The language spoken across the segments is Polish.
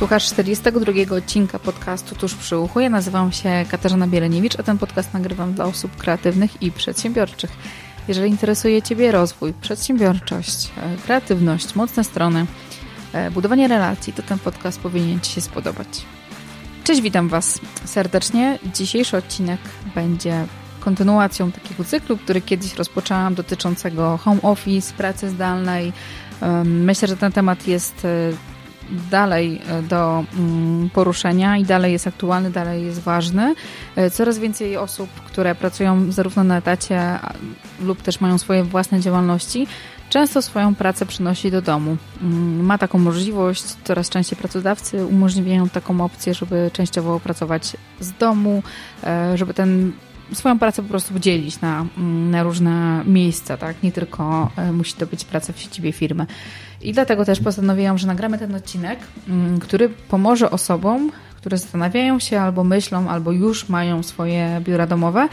Słuchasz 42 odcinka podcastu Tuż przy uchu. Ja nazywam się Katarzyna Bieleniewicz, a ten podcast nagrywam dla osób kreatywnych i przedsiębiorczych. Jeżeli interesuje Ciebie rozwój, przedsiębiorczość, e, kreatywność, mocne strony, e, budowanie relacji, to ten podcast powinien Ci się spodobać. Cześć, witam Was serdecznie. Dzisiejszy odcinek będzie kontynuacją takiego cyklu, który kiedyś rozpoczęłam dotyczącego home office, pracy zdalnej. Myślę, że ten temat jest e, dalej e, do mm, poruszenia i dalej jest aktualny, dalej jest ważny. E, coraz więcej osób, które pracują zarówno na etacie lub też mają swoje własne działalności, często swoją pracę przynosi do domu. Mm, ma taką możliwość, coraz częściej pracodawcy umożliwiają taką opcję, żeby częściowo pracować z domu, e, żeby ten swoją pracę po prostu dzielić na, mm, na różne miejsca, tak? Nie tylko musi to być praca w siedzibie firmy. I dlatego też postanowiłam, że nagramy ten odcinek, mm, który pomoże osobom, które zastanawiają się albo myślą, albo już mają swoje biura domowe,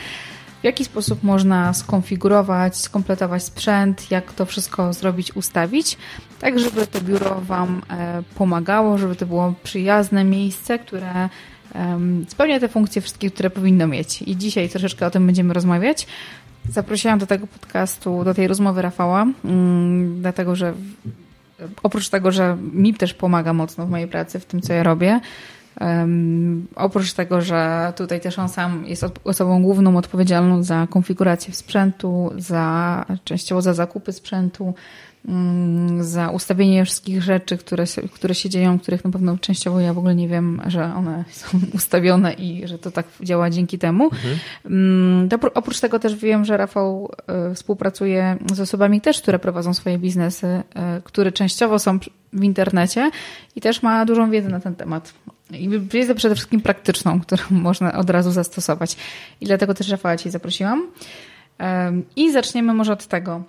w jaki sposób można skonfigurować, skompletować sprzęt, jak to wszystko zrobić, ustawić, tak żeby to biuro Wam e, pomagało, żeby to było przyjazne miejsce, które spełnia te funkcje wszystkie, które powinno mieć. I dzisiaj troszeczkę o tym będziemy rozmawiać. Zaprosiłam do tego podcastu, do tej rozmowy Rafała, mm, dlatego że oprócz tego, że mi też pomaga mocno w mojej pracy, w tym, co ja robię, um, oprócz tego, że tutaj też on sam jest osobą główną odpowiedzialną za konfigurację sprzętu, za częściowo za zakupy sprzętu, za ustawienie wszystkich rzeczy, które, które się dzieją, których na pewno częściowo ja w ogóle nie wiem, że one są ustawione i że to tak działa dzięki temu. Mhm. Mm, to, oprócz tego też wiem, że Rafał e, współpracuje z osobami też, które prowadzą swoje biznesy, e, które częściowo są w internecie i też ma dużą wiedzę na ten temat. I wiedzę przede wszystkim praktyczną, którą można od razu zastosować. I dlatego też Rafała Ci zaprosiłam. I zaczniemy może od tego.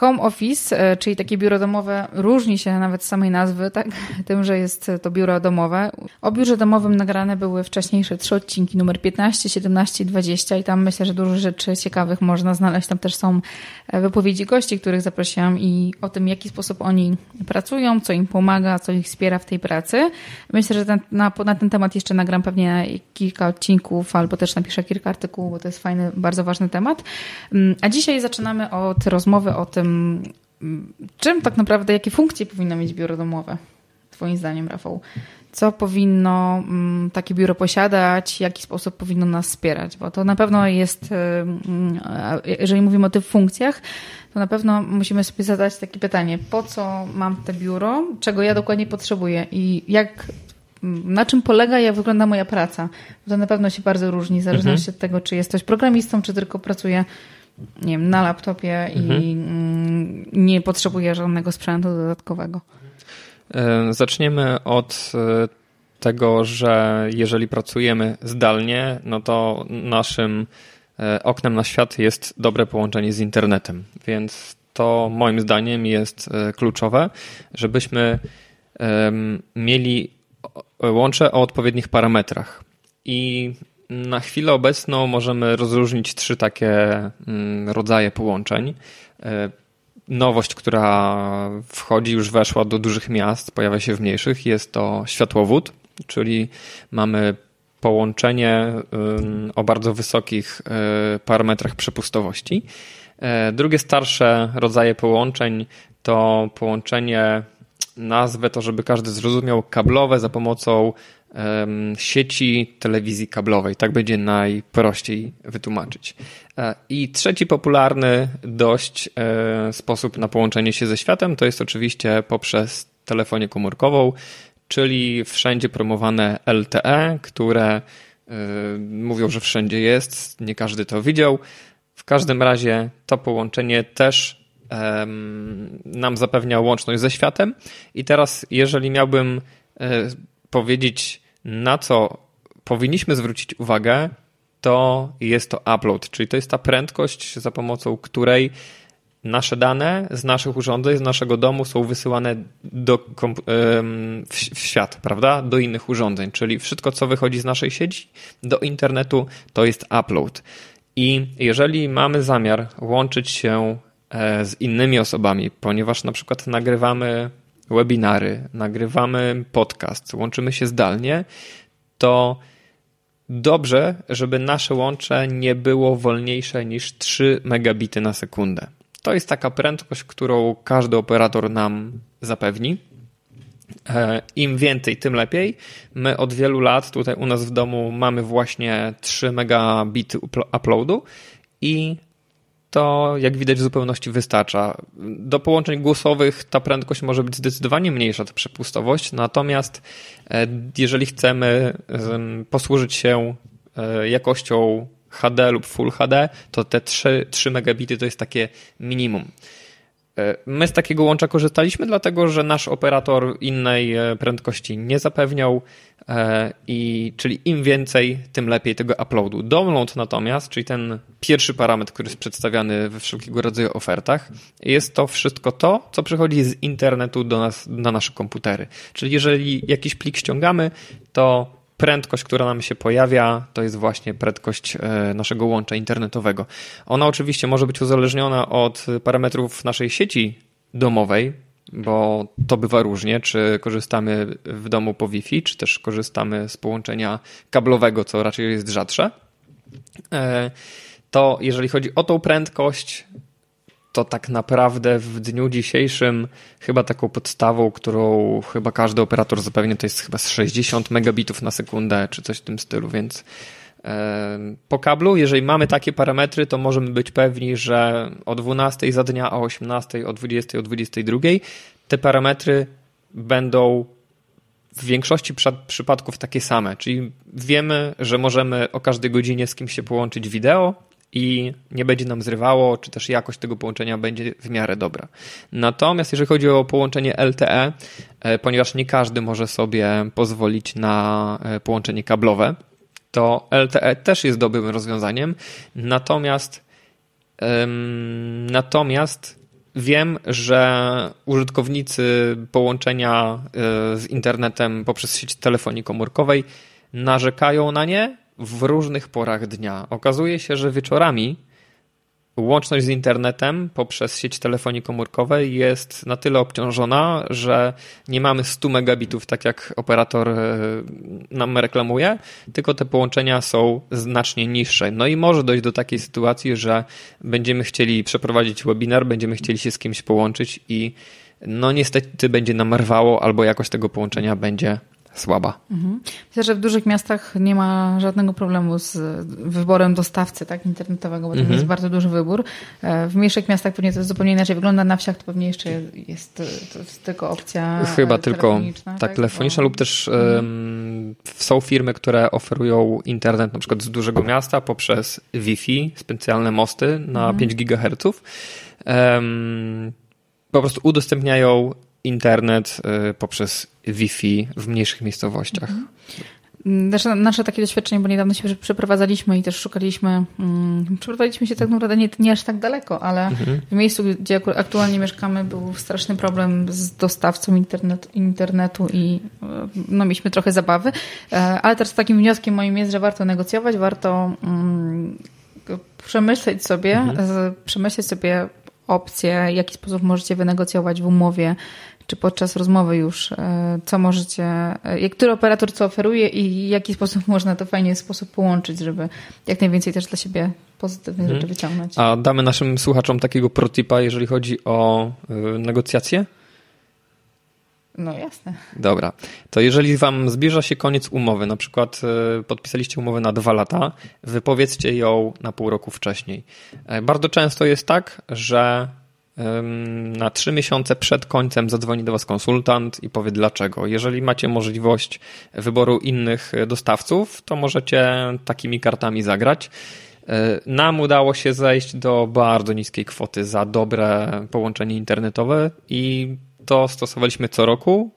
Home office, e, czyli takie biuro domowe, różni się nawet z samej nazwy, tak? tym, że jest to biuro domowe. O biurze domowym nagrane były wcześniejsze trzy odcinki, numer 15, 17 i 20 i tam myślę, że dużo rzeczy ciekawych można znaleźć. Tam też są e, wypowiedzi gości, których zaprosiłam i o tym, w jaki sposób oni pracują, co im pomaga, co ich wspiera w tej pracy. Myślę, że na, na ten temat jeszcze nagram pewnie kilka odcinków albo też napiszę kilka artykułów, bo to jest fajny, bardzo ważny temat. Mm, a dzisiaj zaczynamy od rozmowy o tym, czym tak naprawdę, jakie funkcje powinno mieć biuro domowe? Twoim zdaniem, Rafał? Co powinno mm, takie biuro posiadać? W jaki sposób powinno nas wspierać? Bo to na pewno jest, jeżeli mówimy o tych funkcjach, to na pewno musimy sobie zadać takie pytanie, po co mam te biuro, czego ja dokładnie potrzebuję i jak na czym polega, jak wygląda moja praca. To na pewno się bardzo różni, w zależności mhm. od tego, czy jesteś programistą, czy tylko pracuje nie wiem, na laptopie mhm. i mm, nie potrzebuję żadnego sprzętu dodatkowego. E, zaczniemy od e, tego, że jeżeli pracujemy zdalnie, no to naszym e, oknem na świat jest dobre połączenie z internetem. Więc to moim zdaniem jest kluczowe, żebyśmy mieli łącze o odpowiednich parametrach. I na chwilę obecną możemy rozróżnić trzy takie mm, rodzaje połączeń. Nowość, która wchodzi, już weszła do dużych miast, pojawia się w mniejszych, jest to światłowód, czyli mamy połączenie o bardzo wysokich e, parametrach przepustowości. E, drugie starsze rodzaje połączeń to połączenie, nazwę to, żeby każdy zrozumiał, kablowe za pomocą sieci telewizji kablowej. Tak będzie najprościej wytłumaczyć. E, I trzeci popularny dość e, sposób na połączenie się ze światem to jest oczywiście poprzez telefonię komórkową, czyli wszędzie promowane LTE, które e, mówią, że wszędzie jest, nie każdy to widział. W każdym razie to połączenie też nam zapewnia łączność ze światem. I teraz, jeżeli miałbym powiedzieć, na co powinniśmy zwrócić uwagę, to jest to upload, czyli to jest ta prędkość, za pomocą której nasze dane z naszych urządzeń, z naszego domu są wysyłane do, w świat, prawda? Do innych urządzeń, czyli wszystko, co wychodzi z naszej sieci do internetu, to jest upload. I jeżeli mamy zamiar łączyć się e, z innymi osobami, ponieważ na przykład nagrywamy webinary, nagrywamy podcast, łączymy się zdalnie, to dobrze, żeby nasze łącze nie było wolniejsze niż 3 megabity na sekundę. To jest taka prędkość, którą każdy operator nam zapewni. E, Im więcej, tym lepiej. My od wielu lat tutaj u nas w domu mamy właśnie 3 megabity uploadu i to jak widać w zupełności wystarcza. Do połączeń głosowych ta prędkość może być zdecydowanie mniejsza, ta przepustowość, natomiast e, jeżeli chcemy posłużyć się e, jakością HD lub Full HD, to te 3, 3 megabity to jest takie minimum. E, my z takiego łącza korzystaliśmy, dlatego że nasz operator innej e, prędkości nie zapewniał, e, i, czyli im więcej, tym lepiej tego uploadu. Download natomiast, czyli ten pierwszy parametr, który jest przedstawiany we wszelkiego rodzaju ofertach, jest to wszystko to, co przychodzi z internetu do nas, na nasze komputery. Czyli jeżeli jakiś plik ściągamy, to prędkość, która nam się pojawia, to jest właśnie prędkość e, naszego łącza internetowego. Ona oczywiście może być uzależniona od parametrów naszej sieci domowej, bo to bywa różnie, czy korzystamy w domu po Wi-Fi, czy też korzystamy z połączenia kablowego, co raczej jest rzadsze. E, to jeżeli chodzi o tą prędkość, to tak naprawdę w dniu dzisiejszym chyba taką podstawą, którą chyba każdy operator zapewnia, to jest chyba 60 megabitów na sekundę, czy coś w tym stylu, więc po kablu, jeżeli mamy takie parametry, to możemy być pewni, że o 12 za dnia, o 18, o 20, o 22 te parametry będą w większości przypadków takie same, czyli wiemy, że możemy o każdej godzinie z kimś się połączyć wideo, i nie będzie nam zrywało, czy też jakość tego połączenia będzie w miarę dobra. Natomiast jeżeli chodzi o połączenie LTE, e, ponieważ nie każdy może sobie pozwolić na e, połączenie kablowe, to LTE też jest dobrym rozwiązaniem. Natomiast natomiast wiem, że użytkownicy połączenia e, z internetem poprzez sieć telefonii komórkowej narzekają na nie, w różnych porach dnia. Okazuje się, że wieczorami łączność z internetem poprzez sieć telefonii komórkowej jest na tyle obciążona, że nie mamy 100 megabitów, tak jak operator e, nam reklamuje, tylko te połączenia są znacznie niższe. No i może dojść do takiej sytuacji, że będziemy chcieli przeprowadzić webinar, będziemy chcieli się z kimś połączyć i no niestety będzie nam rwało albo jakość tego połączenia będzie słaba. Mhm. Myślę, że w dużych miastach nie ma żadnego problemu z wyborem dostawcy tak, internetowego, bo mhm. to jest bardzo duży wybór. E, w mniejszych miastach pewnie to zupełnie inaczej wygląda. Na wsiach to pewnie jeszcze jest tylko opcja Chyba tylko tak, tak telefoniczna bo... lub też um, są firmy, które oferują internet na przykład z dużego miasta poprzez Wi-Fi, specjalne mosty na mhm. 5 GHz. Um, po prostu udostępniają internet y, poprzez Wi-Fi w mniejszych miejscowościach. Mhm. Nasze, nasze takie doświadczenie, bo niedawno się przeprowadzaliśmy i też szukaliśmy, um, przeprowadziliśmy się tak naprawdę nie, nie aż tak daleko, ale mhm. w miejscu, gdzie aktualnie mieszkamy, był straszny problem z dostawcą internet, internetu i no, mieliśmy trochę zabawy. E, ale teraz takim wnioskiem moim jest, że warto negocjować, warto um, przemyśleć sobie, mhm. przemyśleć sobie opcje, w jaki sposób możecie wynegocjować w umowie czy podczas rozmowy już, e, co możecie, e, który operator co oferuje i w jaki sposób można to fajnie sposób połączyć, żeby jak najwięcej też dla siebie pozytywnych hmm. rzeczy wyciągnąć. A damy naszym słuchaczom takiego protipa, jeżeli chodzi o e, negocjacje? No jasne. Dobra. To jeżeli wam zbliża się koniec umowy, na przykład podpisaliście umowę na dwa lata, wypowiedzcie ją na pół roku wcześniej. Bardzo często jest tak, że na trzy miesiące przed końcem zadzwoni do Was konsultant i powie dlaczego. Jeżeli macie możliwość wyboru innych dostawców, to możecie takimi kartami zagrać. E, nam udało się zejść do bardzo niskiej kwoty za dobre połączenie internetowe i to stosowaliśmy co roku,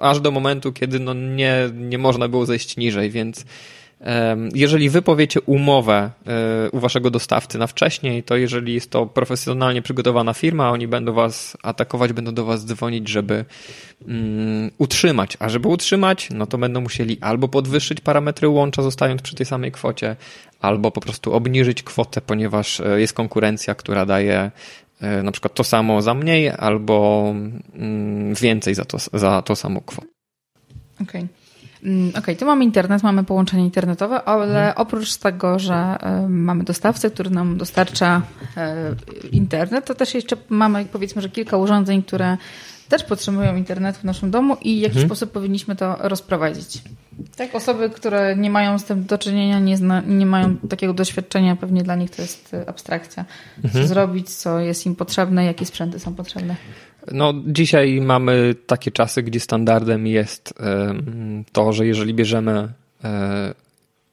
aż do momentu, kiedy no nie, nie można było zejść niżej, więc jeżeli wy powiecie umowę e, u waszego dostawcy na wcześniej, to jeżeli jest to profesjonalnie przygotowana firma, oni będą was atakować, będą do was dzwonić, żeby um, utrzymać. A żeby utrzymać, no to będą musieli albo podwyższyć parametry łącza, zostając przy tej samej kwocie, albo po prostu obniżyć kwotę, ponieważ e, jest konkurencja, która daje na przykład to samo za mniej albo mm, więcej za to, za to samo kwotę. Okej. Okay. Mm, okej, okay, tu mamy internet, mamy połączenie internetowe, ale mhm. oprócz tego, że mamy dostawcę, który nam dostarcza y, internet, to też jeszcze mamy powiedzmy, że kilka urządzeń, które też potrzebują internetu w naszym domu i w jakiś mhm. sposób powinniśmy to rozprowadzić. Tak, osoby, które nie mają z tym do czynienia, nie, zna, nie mają takiego doświadczenia, pewnie dla nich to jest y, abstrakcja. Mhm. Co zrobić, co jest im potrzebne, jakie sprzęty są potrzebne. No, dzisiaj mamy takie czasy, gdzie standardem jest to, że jeżeli bierzemy e,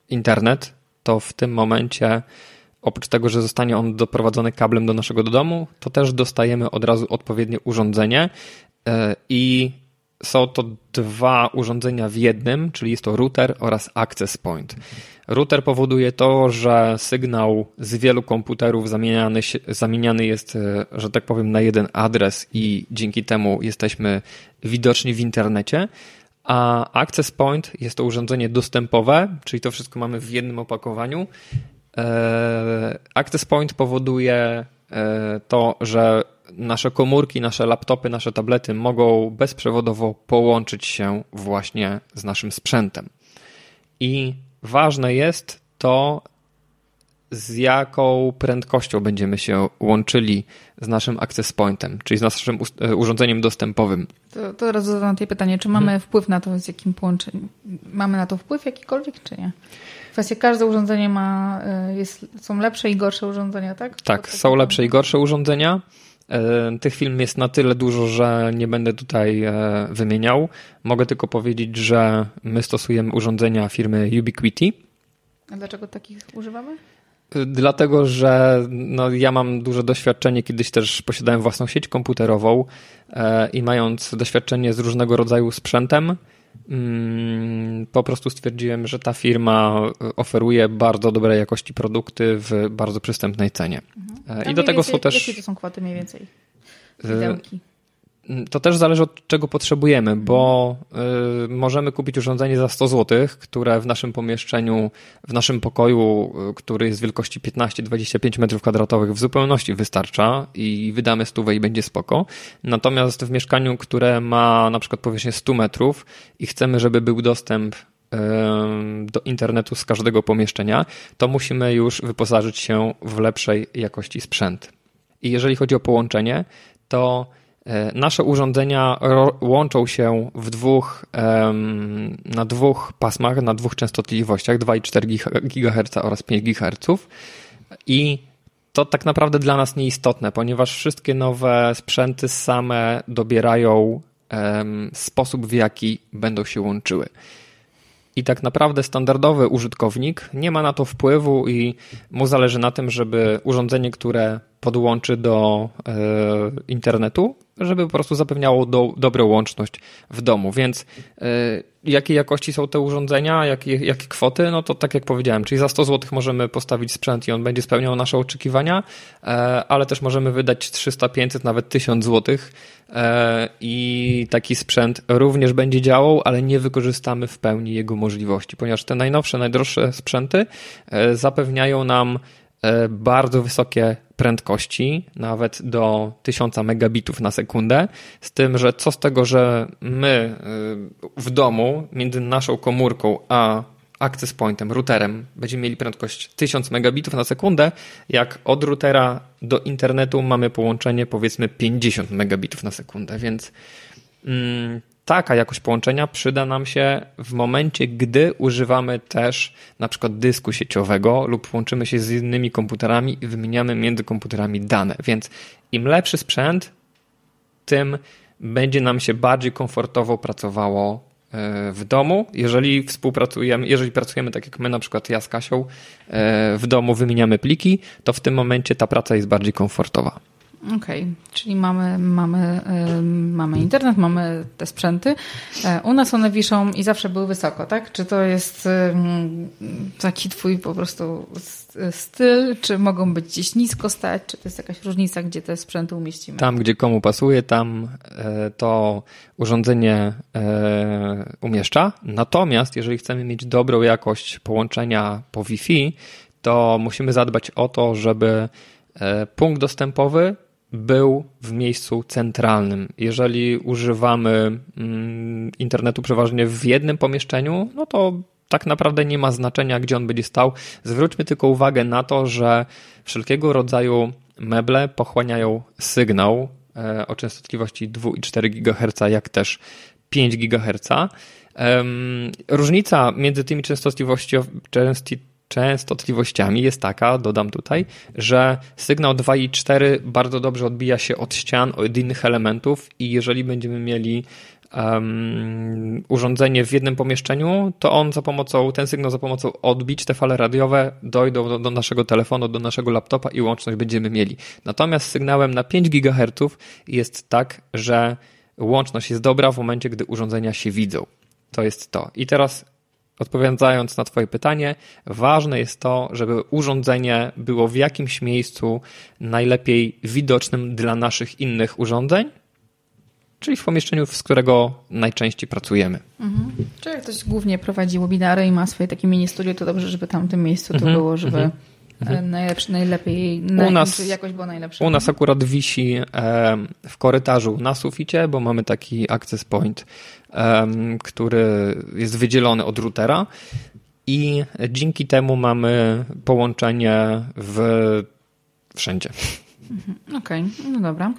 internet, to w tym momencie oprócz tego, że zostanie on doprowadzony kablem do naszego domu, to też dostajemy od razu odpowiednie urządzenie e, i są to dwa urządzenia w jednym, czyli jest to router oraz access point. Router powoduje to, że sygnał z wielu komputerów zamieniany, zamieniany jest, e, że tak powiem, na jeden adres i dzięki temu jesteśmy widoczni w internecie. A Access Point jest to urządzenie dostępowe, czyli to wszystko mamy w jednym opakowaniu. E, access Point powoduje e, to, że nasze komórki, nasze laptopy, nasze tablety mogą bezprzewodowo połączyć się właśnie z naszym sprzętem. I ważne jest to, z jaką prędkością będziemy się łączyli z naszym access pointem, czyli z naszym e, urządzeniem dostępowym. To, to teraz zadam pytanie, czy mamy hmm. wpływ na to, z jakim połączeniem? Mamy na to wpływ jakikolwiek, czy nie? Kwestia, każde urządzenie ma, e, jest, są lepsze i gorsze urządzenia, tak? Tak, są lepsze i gorsze urządzenia. E, tych film jest na tyle dużo, że nie będę tutaj e, wymieniał. Mogę tylko powiedzieć, że my stosujemy urządzenia firmy Ubiquiti. A dlaczego takich używamy? E, dlatego, że no, ja mam duże doświadczenie, kiedyś też posiadałem własną sieć komputerową i mając doświadczenie z różnego rodzaju sprzętem, mm, po prostu stwierdziłem, że ta firma oferuje bardzo dobrej jakości produkty w bardzo przystępnej cenie. Mhm. I do tego więcej, są też. Jakie to są kwoty mniej więcej? E, Widełki. To też zależy od czego potrzebujemy, bo y, możemy kupić urządzenie za 100 zł, które w naszym pomieszczeniu, w naszym pokoju, który jest wielkości 15-25 m2 w zupełności wystarcza i wydamy stówę i będzie spoko. Natomiast w mieszkaniu, które ma na przykład powierzchnię 100 metrów i chcemy, żeby był dostęp do internetu z każdego pomieszczenia, to musimy już wyposażyć się w lepszej jakości sprzęt. I jeżeli chodzi o połączenie, to e, nasze urządzenia łączą się w dwóch, na dwóch pasmach, na dwóch częstotliwościach 2,4 GHz oraz 5 GHz i to tak naprawdę dla nas nieistotne, ponieważ wszystkie nowe sprzęty same dobierają sposób, w jaki będą się łączyły i tak naprawdę standardowy użytkownik nie ma na to wpływu i mu zależy na tym, żeby urządzenie, które podłączy do e, internetu, żeby po prostu zapewniało do, dobrą łączność w domu. Więc e, jakiej jakości są te urządzenia, jakie, jakie kwoty, no to tak jak powiedziałem, czyli za 100 zł możemy postawić sprzęt i on będzie spełniał nasze oczekiwania, e, ale też możemy wydać 300, 500, nawet 1000 zł i taki sprzęt również będzie działał, ale nie wykorzystamy w pełni jego możliwości, ponieważ te najnowsze, najdroższe sprzęty zapewniają nam E, bardzo wysokie prędkości, nawet do 1000 megabitów na sekundę, z tym, że co z tego, że my e, w domu między naszą komórką a access pointem, routerem będziemy mieli prędkość 1000 megabitów na sekundę, jak od routera do internetu mamy połączenie powiedzmy 50 megabitów na sekundę, więc mm, taka jakość połączenia przyda nam się w momencie, gdy używamy też na przykład dysku sieciowego lub łączymy się z innymi komputerami i wymieniamy między komputerami dane. Więc im lepszy sprzęt, tym będzie nam się bardziej komfortowo pracowało e, w domu. Jeżeli współpracujemy, jeżeli pracujemy tak jak my, na przykład ja z Kasią, e, w domu wymieniamy pliki, to w tym momencie ta praca jest bardziej komfortowa. Okej, okay. czyli mamy, mamy, mamy internet, mamy te sprzęty. E, u nas one wiszą i zawsze były wysoko, tak? Czy to jest taki twój po prostu styl, czy mogą być gdzieś nisko stać, czy to jest jakaś różnica, gdzie te sprzęty umieścimy? Tam, gdzie komu pasuje, tam e, to urządzenie e, umieszcza. Natomiast jeżeli chcemy mieć dobrą jakość połączenia po Wi-Fi, to musimy zadbać o to, żeby punkt dostępowy był w miejscu centralnym. Jeżeli używamy mm, internetu przeważnie w jednym pomieszczeniu, no to tak naprawdę nie ma znaczenia, gdzie on będzie stał. Zwróćmy tylko uwagę na to, że wszelkiego rodzaju meble pochłaniają sygnał e, o częstotliwości 2,4 GHz, jak też 5 GHz. Różnica między tymi częstotliwościami jest taka, dodam tutaj, że sygnał 2,4 bardzo dobrze odbija się od ścian, od innych elementów i jeżeli będziemy mieli um, urządzenie w jednym pomieszczeniu, to on za pomocą, ten sygnał za pomocą odbić, te fale radiowe dojdą do, do naszego telefonu, do naszego laptopa i łączność będziemy mieli. Natomiast sygnałem na 5 GHz jest tak, że łączność jest dobra w momencie, gdy urządzenia się widzą. To jest to. I teraz odpowiadając na Twoje pytanie, ważne jest to, żeby urządzenie było w jakimś miejscu najlepiej widocznym dla naszych innych urządzeń, czyli w pomieszczeniu, z którego najczęściej pracujemy. Mhm. Czyli jak ktoś głównie prowadzi webinary i ma swoje takie mini studio, to dobrze, żeby tam w tym miejscu to mhm. było, żeby mhm. Mhm. najlepsze, najlepiej, u nas, jakość była najlepsza. U nas akurat wisi w korytarzu na suficie, bo mamy taki access point, który jest wydzielony od routera i dzięki temu mamy połączenie w wszędzie. Mhm. Okej, okay, no dobra.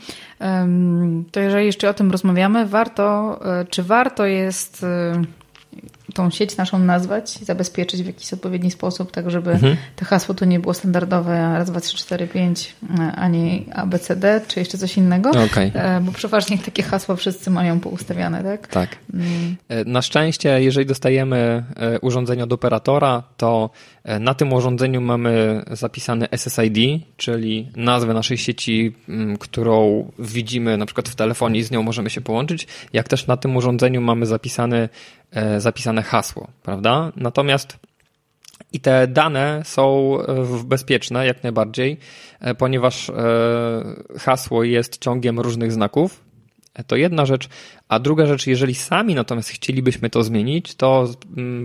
To jeżeli jeszcze o tym rozmawiamy, warto, e, czy warto jest e, tą sieć naszą nazwać i zabezpieczyć w jakiś odpowiedni sposób, tak żeby mhm. to hasło to nie było standardowe raz, dwa, trzy, cztery, pięć, ani ABCD, czy jeszcze coś innego. Okay. E, bo przeważnie takie hasła wszyscy mają poustawiane, tak? Tak. Mm. E, na szczęście, jeżeli dostajemy e, urządzenie od operatora, to na tym urządzeniu mamy zapisane SSID, czyli nazwę naszej sieci, którą widzimy na przykład w telefonie i z nią możemy się połączyć, jak też na tym urządzeniu mamy zapisany E, zapisane hasło, prawda? Natomiast i te dane są e, bezpieczne jak najbardziej, e, ponieważ hasło jest ciągiem różnych znaków. To jedna rzecz. A druga rzecz, jeżeli sami natomiast chcielibyśmy to zmienić, to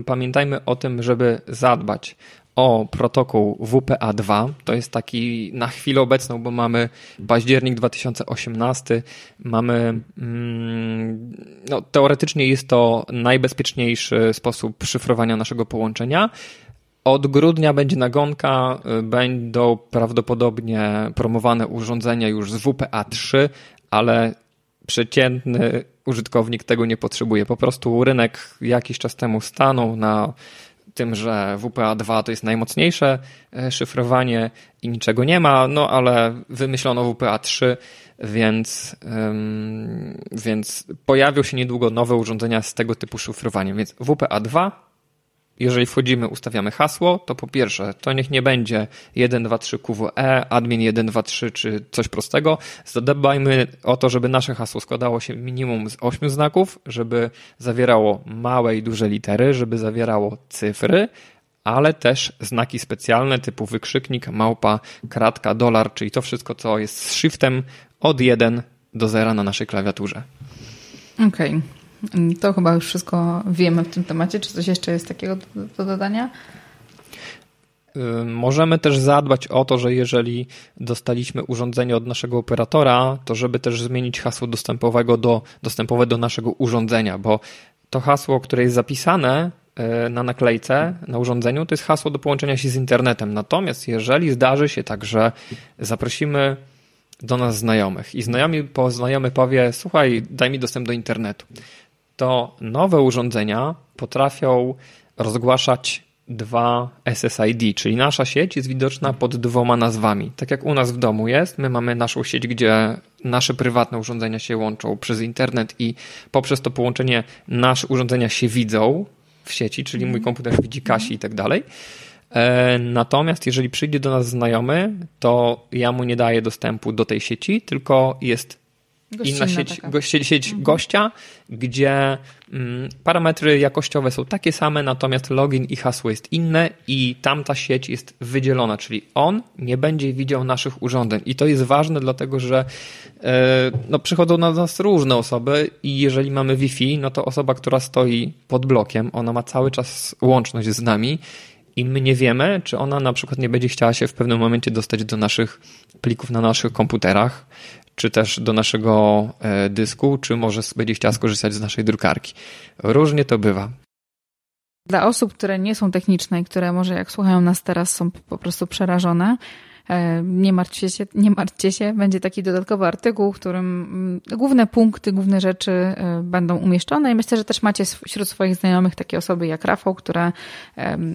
pamiętajmy o tym, żeby zadbać o protokół WPA2. To jest taki na chwilę obecną, bo mamy październik 2018, mamy, mm, no, teoretycznie jest to najbezpieczniejszy sposób szyfrowania naszego połączenia. Od grudnia będzie nagonka, będą prawdopodobnie promowane urządzenia już z WPA3, ale przeciętny użytkownik tego nie potrzebuje. Po prostu rynek jakiś czas temu stanął na tym, że WPA2 to jest najmocniejsze e, szyfrowanie i niczego nie ma, no ale wymyślono WPA3, więc, więc pojawią się niedługo nowe urządzenia z tego typu szyfrowaniem. Więc WPA2 jeżeli wchodzimy, ustawiamy hasło, to po pierwsze, to niech nie będzie 123 QWE, admin 123 czy coś prostego. Zadbajmy o to, żeby nasze hasło składało się minimum z 8 znaków, żeby zawierało małe i duże litery, żeby zawierało cyfry, ale też znaki specjalne typu wykrzyknik, małpa, kratka, dolar, czyli to wszystko, co jest z shiftem od 1 do 0 na naszej klawiaturze. Okej. Okay. To chyba już wszystko wiemy w tym temacie. Czy coś jeszcze jest takiego do, do dodania? Możemy też zadbać o to, że jeżeli dostaliśmy urządzenie od naszego operatora, to żeby też zmienić hasło dostępowego do, dostępowe do naszego urządzenia, bo to hasło, które jest zapisane e, na naklejce, na urządzeniu, to jest hasło do połączenia się z internetem. Natomiast jeżeli zdarzy się tak, że zaprosimy do nas znajomych i znajomy, znajomy powie, słuchaj, daj mi dostęp do internetu to nowe urządzenia potrafią rozgłaszać dwa SSID, czyli nasza sieć jest widoczna pod dwoma nazwami. Tak jak u nas w domu jest, my mamy naszą sieć, gdzie nasze prywatne urządzenia się łączą przez internet i poprzez to połączenie nasze urządzenia się widzą w sieci, czyli mój komputer widzi Kasi i tak dalej. E, natomiast jeżeli przyjdzie do nas znajomy, to ja mu nie daję dostępu do tej sieci, tylko jest inna sieć, go, sieć mhm. gościa, gdzie mm, parametry jakościowe są takie same, natomiast login i hasło jest inne i tamta sieć jest wydzielona, czyli on nie będzie widział naszych urządzeń. I to jest ważne, dlatego że e, no, przychodzą na nas różne osoby i jeżeli mamy Wi-Fi, no to osoba, która stoi pod blokiem, ona ma cały czas łączność z nami i my nie wiemy, czy ona na przykład nie będzie chciała się w pewnym momencie dostać do naszych plików na naszych komputerach, czy też do naszego e, dysku, czy może będzie chciała skorzystać z naszej drukarki. Różnie to bywa. Dla osób, które nie są techniczne i które może jak słuchają nas teraz są po prostu przerażone, nie martwcie się, nie martwcie się, będzie taki dodatkowy artykuł, w którym mm, główne punkty, główne rzeczy e, będą umieszczone i myślę, że też macie wśród swoich znajomych takie osoby jak Rafał, które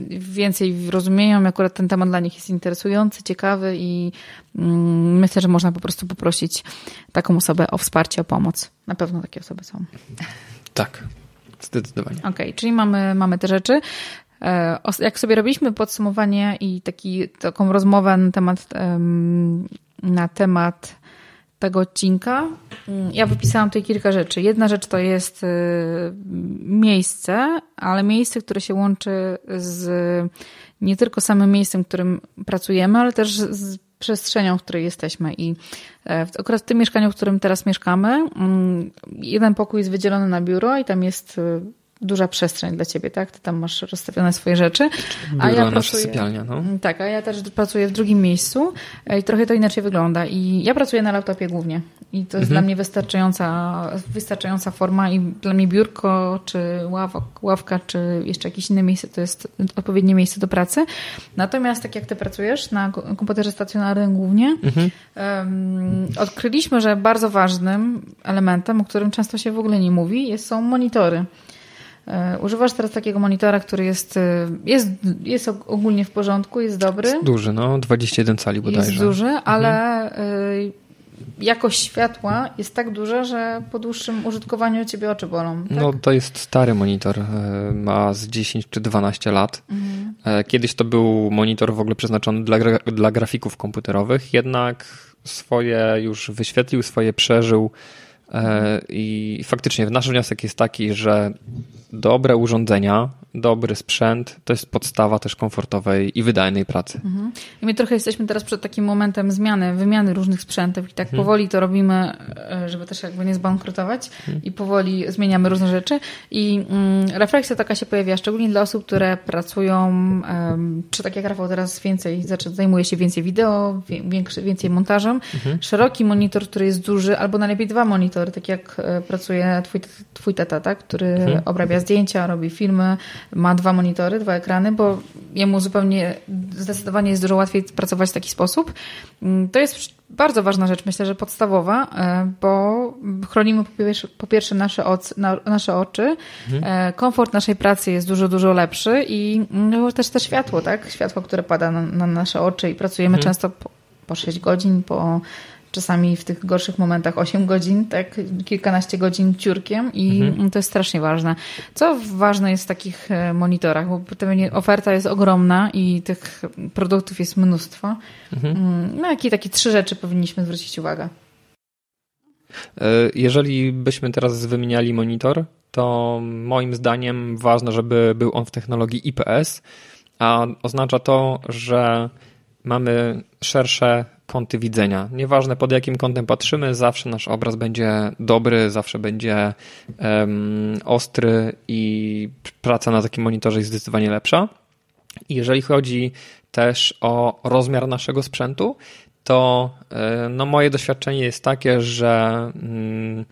więcej rozumieją, akurat ten temat dla nich jest interesujący, ciekawy i mm, myślę, że można po prostu poprosić taką osobę o wsparcie, o pomoc. Na pewno takie osoby są. Tak, Zdecydowanie. Okej, okay, czyli mamy, mamy te rzeczy. E, jak sobie robiliśmy podsumowanie i taki, taką rozmowę na temat, na temat tego odcinka, mm, ja wypisałam tutaj kilka rzeczy. Jedna rzecz to jest y, miejsce, ale miejsce, które się łączy z nie tylko samym miejscem, w którym pracujemy, ale też z przestrzenią, w której jesteśmy. I e, akurat w tym mieszkaniu, w którym teraz mieszkamy, mm, jeden pokój jest wydzielony na biuro i tam jest y, duża przestrzeń dla ciebie, tak? Ty tam masz rozstawione swoje rzeczy. Biuro, a ja pracuję, sypialnia, no. Tak, a ja też pracuję w drugim miejscu i trochę to inaczej wygląda. I ja pracuję na laptopie głównie. I to jest mhm. dla mnie wystarczająca, wystarczająca forma i dla mnie biurko, czy ławka, ławka, czy jeszcze jakieś inne miejsce, to jest odpowiednie miejsce do pracy. Natomiast tak jak ty pracujesz na komputerze stacjonarnym głównie, mhm. um, odkryliśmy, że bardzo ważnym elementem, o którym często się w ogóle nie mówi, są monitory. E, używasz teraz takiego monitora, który jest, e, jest, jest ogólnie w porządku, jest dobry. Jest duży, no 21 cali bodajże. Jest duży, ale mhm. jakość światła jest tak duża, że po dłuższym użytkowaniu ciebie oczy bolą. Tak? No to jest stary monitor, ma z 10 czy 12 lat. Mhm. Kiedyś to był monitor w ogóle przeznaczony dla, dla grafików komputerowych, jednak swoje już wyświetlił, swoje przeżył I faktycznie nasz wniosek jest taki, że dobre urządzenia, dobry sprzęt to jest podstawa też komfortowej i wydajnej pracy. Mhm. I my trochę jesteśmy teraz przed takim momentem zmiany, wymiany różnych sprzętów i tak mhm. powoli to robimy, e, żeby też jakby nie zbankrutować mhm. i powoli zmieniamy różne rzeczy i mm, refleksja taka się pojawia, szczególnie dla osób, które pracują, czy tak jak Rafał teraz więcej, znaczy zajmuje się więcej wideo, większy, więcej montażem, mhm. szeroki monitor, który jest duży, albo najlepiej dwa monitory, tak jak e, pracuje twój, twój tata, tak? który mhm. Zdjęcia, robi filmy, ma dwa monitory, dwa ekrany, bo jemu zupełnie zdecydowanie jest dużo łatwiej pracować w taki sposób. Mm, to jest bardzo ważna rzecz, myślę, że podstawowa, e, bo chronimy po pierwsze, nasze, oc, nasze oczy, mhm. E, komfort naszej pracy jest dużo, dużo lepszy i no, też te światło, tak? Światło, które pada na, na nasze oczy i pracujemy mhm. często po, po 6 godzin, po czasami w tych gorszych momentach 8 godzin, tak, kilkanaście godzin ciurkiem i mhm. to jest strasznie ważne. Co ważne jest w takich e, monitorach, bo oferta jest ogromna i tych produktów jest mnóstwo. Mhm. Mm, no jakie takie trzy rzeczy powinniśmy zwrócić uwagę? E, jeżeli byśmy teraz wymieniali monitor, to moim zdaniem ważne, żeby był on w technologii IPS, a oznacza to, że mamy szersze kąty widzenia. Nieważne pod jakim kątem patrzymy, zawsze nasz obraz będzie dobry, zawsze będzie um, ostry i praca na takim monitorze jest zdecydowanie lepsza. I jeżeli chodzi też o rozmiar naszego sprzętu, to e, no, moje doświadczenie jest takie, że mm,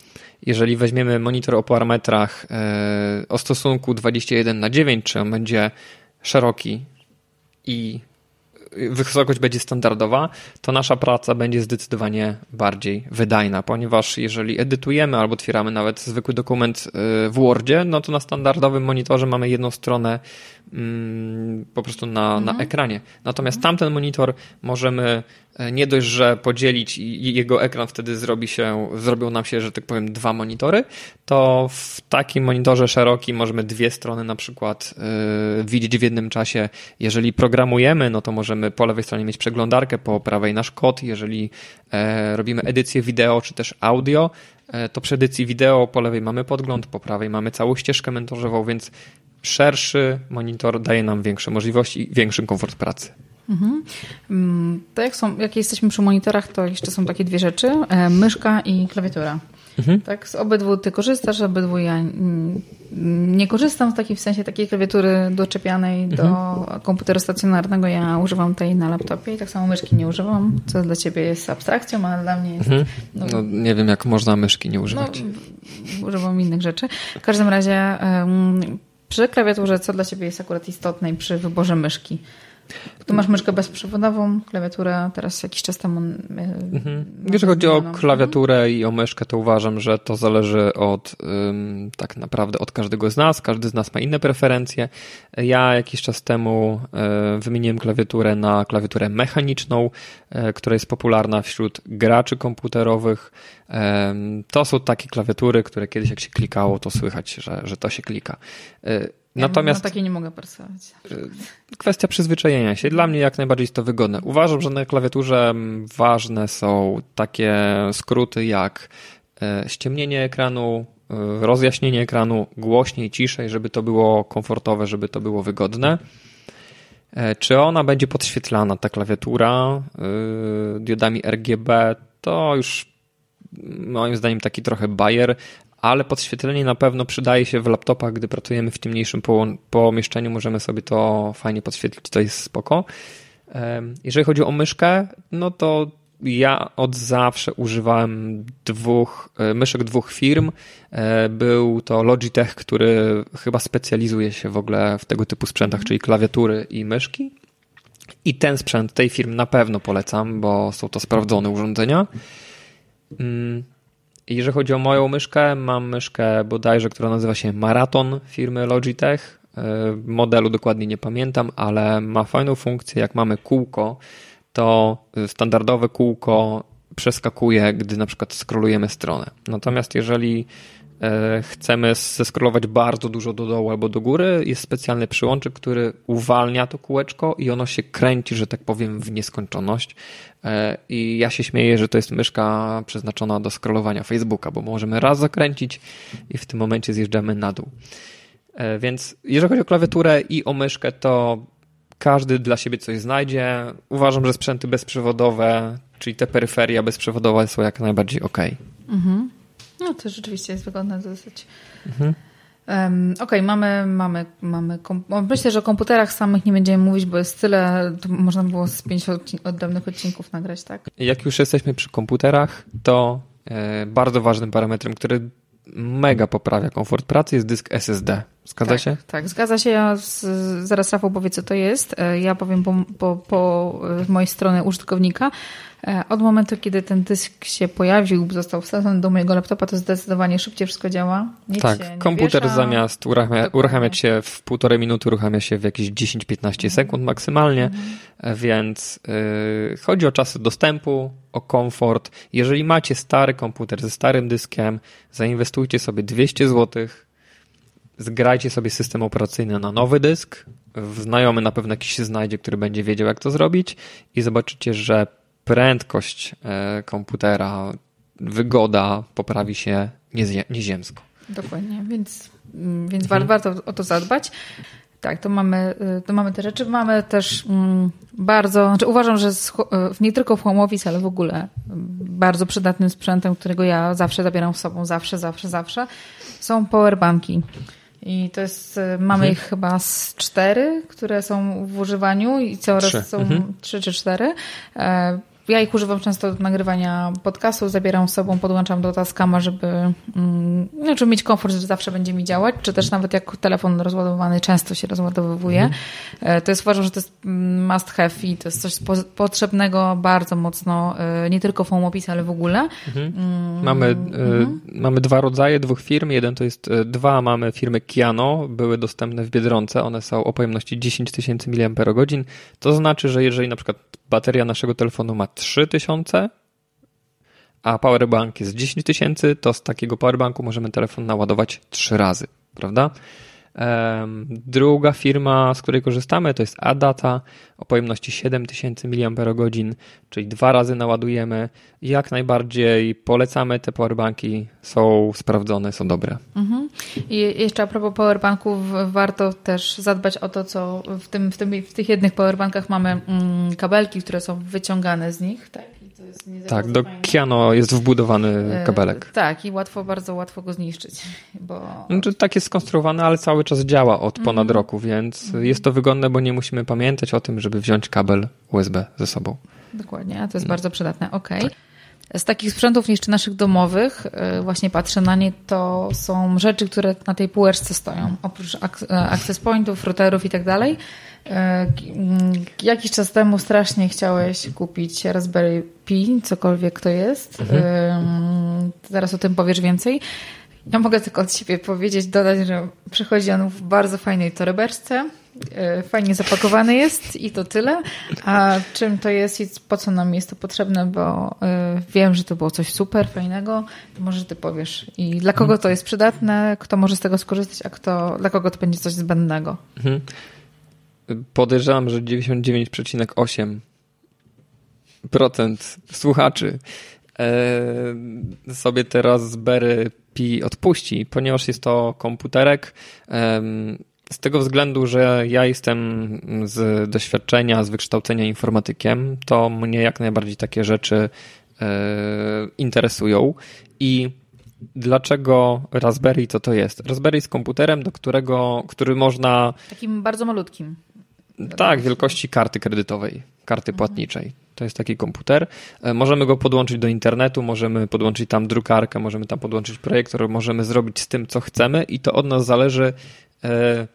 jeżeli weźmiemy monitor o parametrach e, o stosunku 21 na 9, czy on będzie szeroki i wysokość będzie standardowa, to nasza praca będzie zdecydowanie bardziej wydajna, ponieważ jeżeli edytujemy albo otwieramy nawet zwykły dokument y, w Wordzie, no to na standardowym monitorze mamy jedną stronę mm, po prostu na, mhm. na ekranie. Natomiast mhm. tamten monitor możemy E, nie dość, że podzielić i jego ekran wtedy zrobi się, zrobią nam się, że tak powiem, dwa monitory, to w takim monitorze szerokim możemy dwie strony na przykład yy, widzieć w jednym czasie. Jeżeli programujemy, no to możemy po lewej stronie mieć przeglądarkę, po prawej nasz kod. Jeżeli e, robimy edycję wideo czy też audio, e, to przy edycji wideo po lewej mamy podgląd, po prawej mamy całą ścieżkę mentorzową, więc szerszy monitor daje nam większe możliwości i większy komfort pracy. Mhm. Mm, to jak, są, jak jesteśmy przy monitorach, to jeszcze są takie dwie rzeczy. E, myszka i klawiatura. Mhm. Tak, z obydwu ty korzystasz, obydwu ja nie korzystam w takiej w sensie takiej klawiatury doczepianej mhm. do komputera stacjonarnego. Ja używam tej na laptopie i tak samo myszki nie używam, co dla ciebie jest abstrakcją, a dla mnie jest... Mhm. No, no, nie wiem, jak można myszki nie używać. No, używam innych rzeczy. W każdym razie um, przy klawiaturze, co dla ciebie jest akurat istotne i przy wyborze myszki? Tu masz myszkę bezprzewodową, klawiaturę teraz jakiś czas temu. E, mhm. Jeżeli chodzi o klawiaturę i o myszkę, to uważam, że to zależy od tak naprawdę od każdego z nas. Każdy z nas ma inne preferencje. Ja jakiś czas temu um, wymieniłem klawiaturę na klawiaturę mechaniczną, um, która jest popularna wśród graczy komputerowych. To są takie klawiatury, które kiedyś jak się klikało, to słychać, że, że to się klika. Natomiast ja takie nie mogę pracować. Y, kwestia przyzwyczajenia się. Dla mnie jak najbardziej jest to wygodne. Uważam, że na klawiaturze ważne są takie skróty jak e, ściemnienie ekranu, e, rozjaśnienie ekranu, głośniej, ciszej, żeby to było komfortowe, żeby to było wygodne. Czy ona będzie podświetlana, ta klawiatura, diodami RGB, to już moim zdaniem taki trochę bajer ale podświetlenie na pewno przydaje się w laptopach, gdy pracujemy w mniejszym pomieszczeniu, możemy sobie to fajnie podświetlić, to jest spoko. Jeżeli chodzi o myszkę, no to ja od zawsze używałem dwóch, e, myszek dwóch firm. E, był to Logitech, który chyba specjalizuje się w ogóle w tego typu sprzętach, czyli klawiatury i myszki. I ten sprzęt tej firmy na pewno polecam, bo są to sprawdzone urządzenia. Jeżeli chodzi o moją myszkę, mam myszkę bodajże, która nazywa się Maraton firmy Logitech. E, modelu dokładnie nie pamiętam, ale ma fajną funkcję. Jak mamy kółko, to standardowe kółko przeskakuje, gdy na przykład scrollujemy stronę. Natomiast jeżeli chcemy zeskrolować bardzo dużo do dołu albo do góry, jest specjalny przyłączyk, który uwalnia to kółeczko i ono się kręci, że tak powiem, w nieskończoność. E, I ja się śmieję, że to jest myszka przeznaczona do scrollowania Facebooka, bo możemy raz zakręcić i w tym momencie zjeżdżamy na dół. E, więc jeżeli chodzi o klawiaturę i o myszkę, to każdy dla siebie coś znajdzie. Uważam, że sprzęty bezprzewodowe, czyli te peryferia bezprzewodowe są jak najbardziej ok. Mhm. No to rzeczywiście jest wygodne dosyć. Mhm. Um, Okej, okay, mamy, mamy, mamy. Myślę, że o komputerach samych nie będziemy mówić, bo jest tyle, to można było z pięć odrębnych odcinków nagrać, tak? Jak już jesteśmy przy komputerach, to e, bardzo ważnym parametrem, który mega poprawia komfort pracy, jest dysk SSD. Zgadza tak, się? Tak, zgadza się. Ja z, zaraz Rafał powie, co to jest. E, ja powiem po, po, po z mojej strony użytkownika. E, od momentu, kiedy ten dysk się pojawił, został wsadzony do mojego laptopa, to zdecydowanie szybciej wszystko działa. Nic tak, komputer wiesza. zamiast uruchamia, uruchamiać się w półtorej minuty, uruchamia się w jakieś 10-15 sekund maksymalnie, mhm. E, więc yy, chodzi o czasy dostępu, o komfort. Jeżeli macie stary komputer ze starym dyskiem, zainwestujcie sobie 200 zł, zgrajcie sobie system operacyjny na nowy dysk, znajomy na pewno jakiś się znajdzie, który będzie wiedział, jak to zrobić i zobaczycie, że prędkość e, komputera, wygoda poprawi się nieziemsko. Dokładnie, więc, więc mhm. warto o to zadbać. Tak, to mamy, y, to mamy te rzeczy. Mamy też mm, bardzo, znaczy uważam, że y, nie tylko w home office, ale w ogóle mm, bardzo przydatnym sprzętem, którego ja zawsze zabieram z sobą, zawsze, zawsze, zawsze, są powerbanki. I to jest, y, mamy mhm. ich chyba z cztery, które są w używaniu i coraz trzy. są mhm. trzy czy cztery. Ja ich używam często do nagrywania podcastu, zabieram z sobą, podłączam do Tascama, żeby, mm, znaczy mieć komfort, że zawsze będzie mi działać, czy też nawet jak telefon rozładowany często się rozładowuje. Mhm. To jest uważam, że to jest mm, must have i to jest coś potrzebnego bardzo mocno, e, nie tylko w home office, ale w ogóle. Mhm. Mm, mamy, mhm. mamy dwa rodzaje, dwóch firm. Jeden to jest dwa, mamy firmy Kiano, były dostępne w Biedronce, one są o pojemności 10 tysięcy mAh. To znaczy, że jeżeli na przykład bateria naszego telefonu ma 3000, a powerbank jest 10 tysięcy, to z takiego powerbanku możemy telefon naładować 3 razy, prawda? Druga firma, z której korzystamy, to jest Adata o pojemności 7000 mAh, czyli dwa razy naładujemy. Jak najbardziej polecamy te powerbanki, są sprawdzone, są dobre. Mhm. I jeszcze a propos powerbanków, warto też zadbać o to, co w, tym, w, tym, w tych jednych powerbankach mamy mm, kabelki, które są wyciągane z nich, tak? Tak, do Kiano jest wbudowany e, kabelek. tak, i łatwo, bardzo łatwo go zniszczyć. Bo... Znaczy, tak jest skonstruowane, ale cały czas działa od ponad mm -hmm. roku, więc mm -hmm. jest to wygodne, bo nie musimy pamiętać o tym, żeby wziąć kabel USB ze sobą. Dokładnie, a to jest no. bardzo przydatne. Ok. Tak. Z takich sprzętów jeszcze naszych domowych, e, właśnie patrzę na nie, to są rzeczy, które na tej półeczce stoją. Oprócz e, access pointów, routerów i tak dalej. E, jakiś czas temu strasznie chciałeś kupić Raspberry Pi, cokolwiek to jest. Mhm. Zaraz o tym powiesz więcej. Ja mogę tylko od siebie powiedzieć, dodać, że przychodzi on w bardzo fajnej torebeczce. E, fajnie zapakowany jest i to tyle. A czym to jest i po co nam jest to potrzebne, bo e, wiem, że to było coś super fajnego, to może ty powiesz. I dla kogo to jest przydatne, kto może z tego skorzystać, a kto, dla kogo to będzie coś zbędnego. Mhm. Podejrzewam, że 99,8% słuchaczy e, sobie teraz Berry Pi odpuści, ponieważ jest to komputerek z tego względu, że ja jestem z doświadczenia, z wykształcenia informatykiem, to mnie jak najbardziej takie rzeczy e, interesują i dlaczego Raspberry to to jest? Raspberry jest komputerem, do którego, który można... Takim bardzo malutkim. Tak, wielkości karty kredytowej, karty mhm. płatniczej. To jest taki komputer. E, możemy go podłączyć do internetu, możemy podłączyć tam drukarkę, możemy tam podłączyć projektor, możemy zrobić z tym, co chcemy i to od nas zależy, e,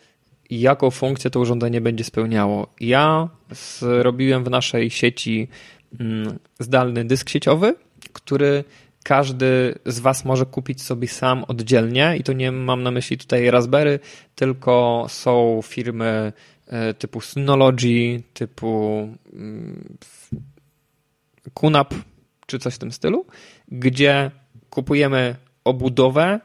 jaką funkcję to urządzenie będzie spełniało. Ja zrobiłem w naszej sieci mm, zdalny dysk sieciowy, który każdy z Was może kupić sobie sam oddzielnie i to nie mam na myśli tutaj Raspberry, tylko są firmy typu Synology, typu QNAP mm, czy coś w tym stylu, gdzie kupujemy obudowę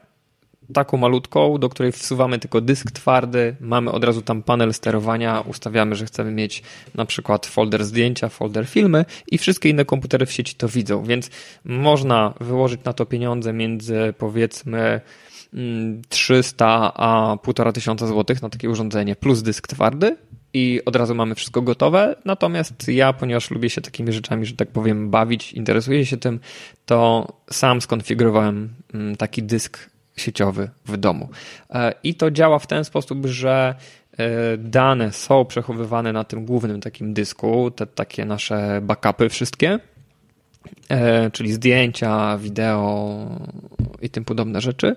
taką malutką, do której wsuwamy tylko dysk twardy, mamy od razu tam panel sterowania, ustawiamy, że chcemy mieć na przykład folder zdjęcia, folder filmy i wszystkie inne komputery w sieci to widzą, więc można wyłożyć na to pieniądze między powiedzmy 300 mm, a 1500 zł na takie urządzenie plus dysk twardy i od razu mamy wszystko gotowe. Natomiast ja, ponieważ lubię się takimi rzeczami, że tak powiem, bawić, interesuję się tym, to sam skonfigurowałem mm, taki dysk sieciowy w domu. E, I to działa w ten sposób, że e, dane są przechowywane na tym głównym takim dysku, te takie nasze backupy wszystkie, e, czyli zdjęcia, wideo i tym podobne rzeczy.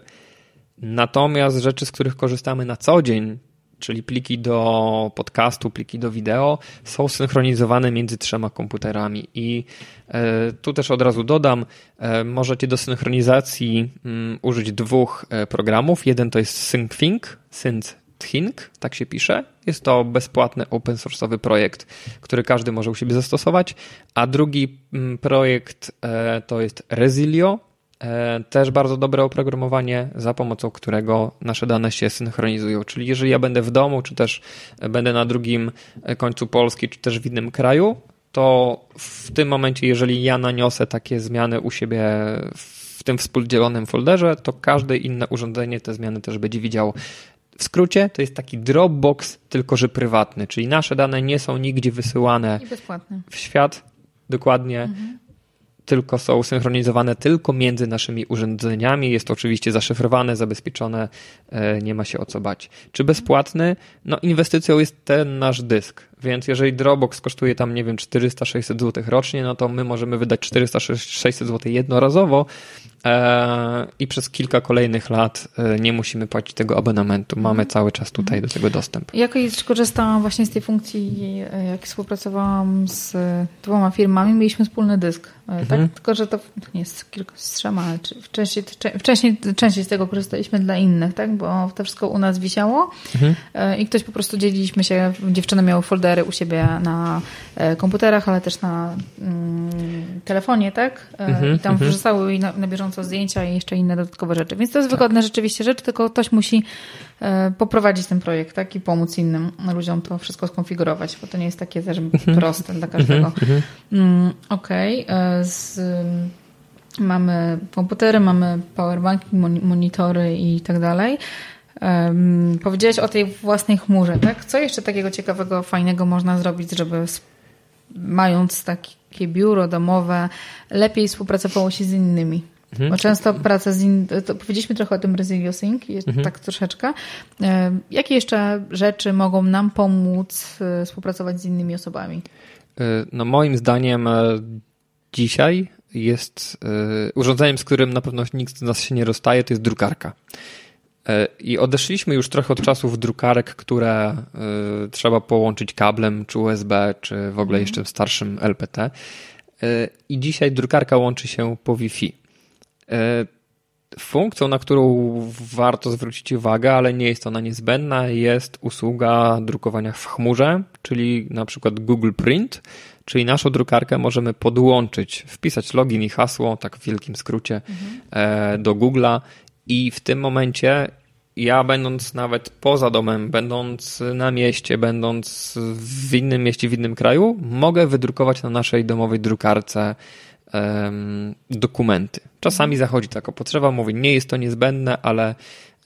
Natomiast rzeczy, z których korzystamy na co dzień, czyli pliki do podcastu, pliki do wideo, są synchronizowane między trzema komputerami. I e, tu też od razu dodam, e, możecie do synchronizacji mm, użyć dwóch e, programów. Jeden to jest SyncThink, SyncThink, tak się pisze. Jest to bezpłatny open source'owy projekt, który każdy może u siebie zastosować. A drugi mm, projekt to jest Resilio, też bardzo dobre oprogramowanie, za pomocą którego nasze dane się synchronizują. Czyli jeżeli ja będę w domu, czy też będę na drugim końcu Polski, czy też w innym kraju, to w tym momencie, jeżeli ja naniosę takie zmiany u siebie w tym współdzielonym folderze, to każde inne urządzenie te zmiany też będzie widziało. W skrócie to jest taki Dropbox, tylko że prywatny, czyli nasze dane nie są nigdzie wysyłane w świat. Dokładnie. Mhm tylko są synchronizowane tylko między naszymi urządzeniami. Jest to oczywiście zaszyfrowane, zabezpieczone, e, nie ma się o co bać. Czy bezpłatny? No inwestycją jest ten nasz dysk, więc jeżeli Dropbox kosztuje tam, nie wiem, 400-600 zł rocznie, no to my możemy wydać 400-600 zł jednorazowo, E, i przez kilka kolejnych lat e, nie musimy płacić tego abonamentu. Mamy cały czas tutaj do tego dostęp. Ja kiedyś korzystałam właśnie z tej funkcji, e, jak współpracowałam z dwoma firmami, mieliśmy wspólny dysk. Tak? Mhm. Tylko, że to nie jest kilka z trzema, ale wcześniej, wcześniej częściej z tego korzystaliśmy dla innych, tak? bo to wszystko u nas wisiało mhm. i ktoś po prostu dzieliliśmy się, dziewczyny miały u siebie na komputerach, ale też na mm, telefonie, tak? Mhm. I tam mhm. wrzucały na, na bieżąco zdjęcia i jeszcze inne dodatkowe rzeczy. Więc to jest tak. wygodne rzeczywiście rzecz, tylko ktoś musi e, poprowadzić ten projekt tak? i pomóc innym ludziom to wszystko skonfigurować, bo to nie jest takie też mhm. proste dla każdego. Mhm, mm, okej. Okay. E, mamy komputery, mamy powerbanki, monitory i tak dalej. Um, powiedziałeś o tej własnej chmurze, tak? Co jeszcze takiego ciekawego, fajnego można zrobić, żeby mając takie biuro domowe, lepiej współpracowało się z innymi. Mhm. Bo często praca z in... to powiedzieliśmy trochę o tym Brazilio Sync, mhm. tak troszeczkę. E, jakie jeszcze rzeczy mogą nam pomóc e, współpracować z innymi osobami? E, no moim zdaniem dzisiaj jest urządzeniem, z którym na pewno nikt z nas się nie rozstaje, to jest drukarka. I odeszliśmy już trochę od czasów drukarek, które trzeba połączyć kablem, czy USB, czy w ogóle mhm. jeszcze starszym LPT. I dzisiaj drukarka łączy się po Wi-Fi. E, funkcją, na którą warto zwrócić uwagę, ale nie jest ona niezbędna, jest usługa drukowania w chmurze, czyli na przykład Google Print, czyli naszą drukarkę możemy podłączyć, wpisać login i hasło, tak w wielkim skrócie, mhm. do Google'a i w tym momencie ja będąc nawet poza domem, będąc na mieście, będąc w innym mieście, w innym kraju, mogę wydrukować na naszej domowej drukarce dokumenty. Czasami zachodzi taka potrzeba, mówię, nie jest to niezbędne, ale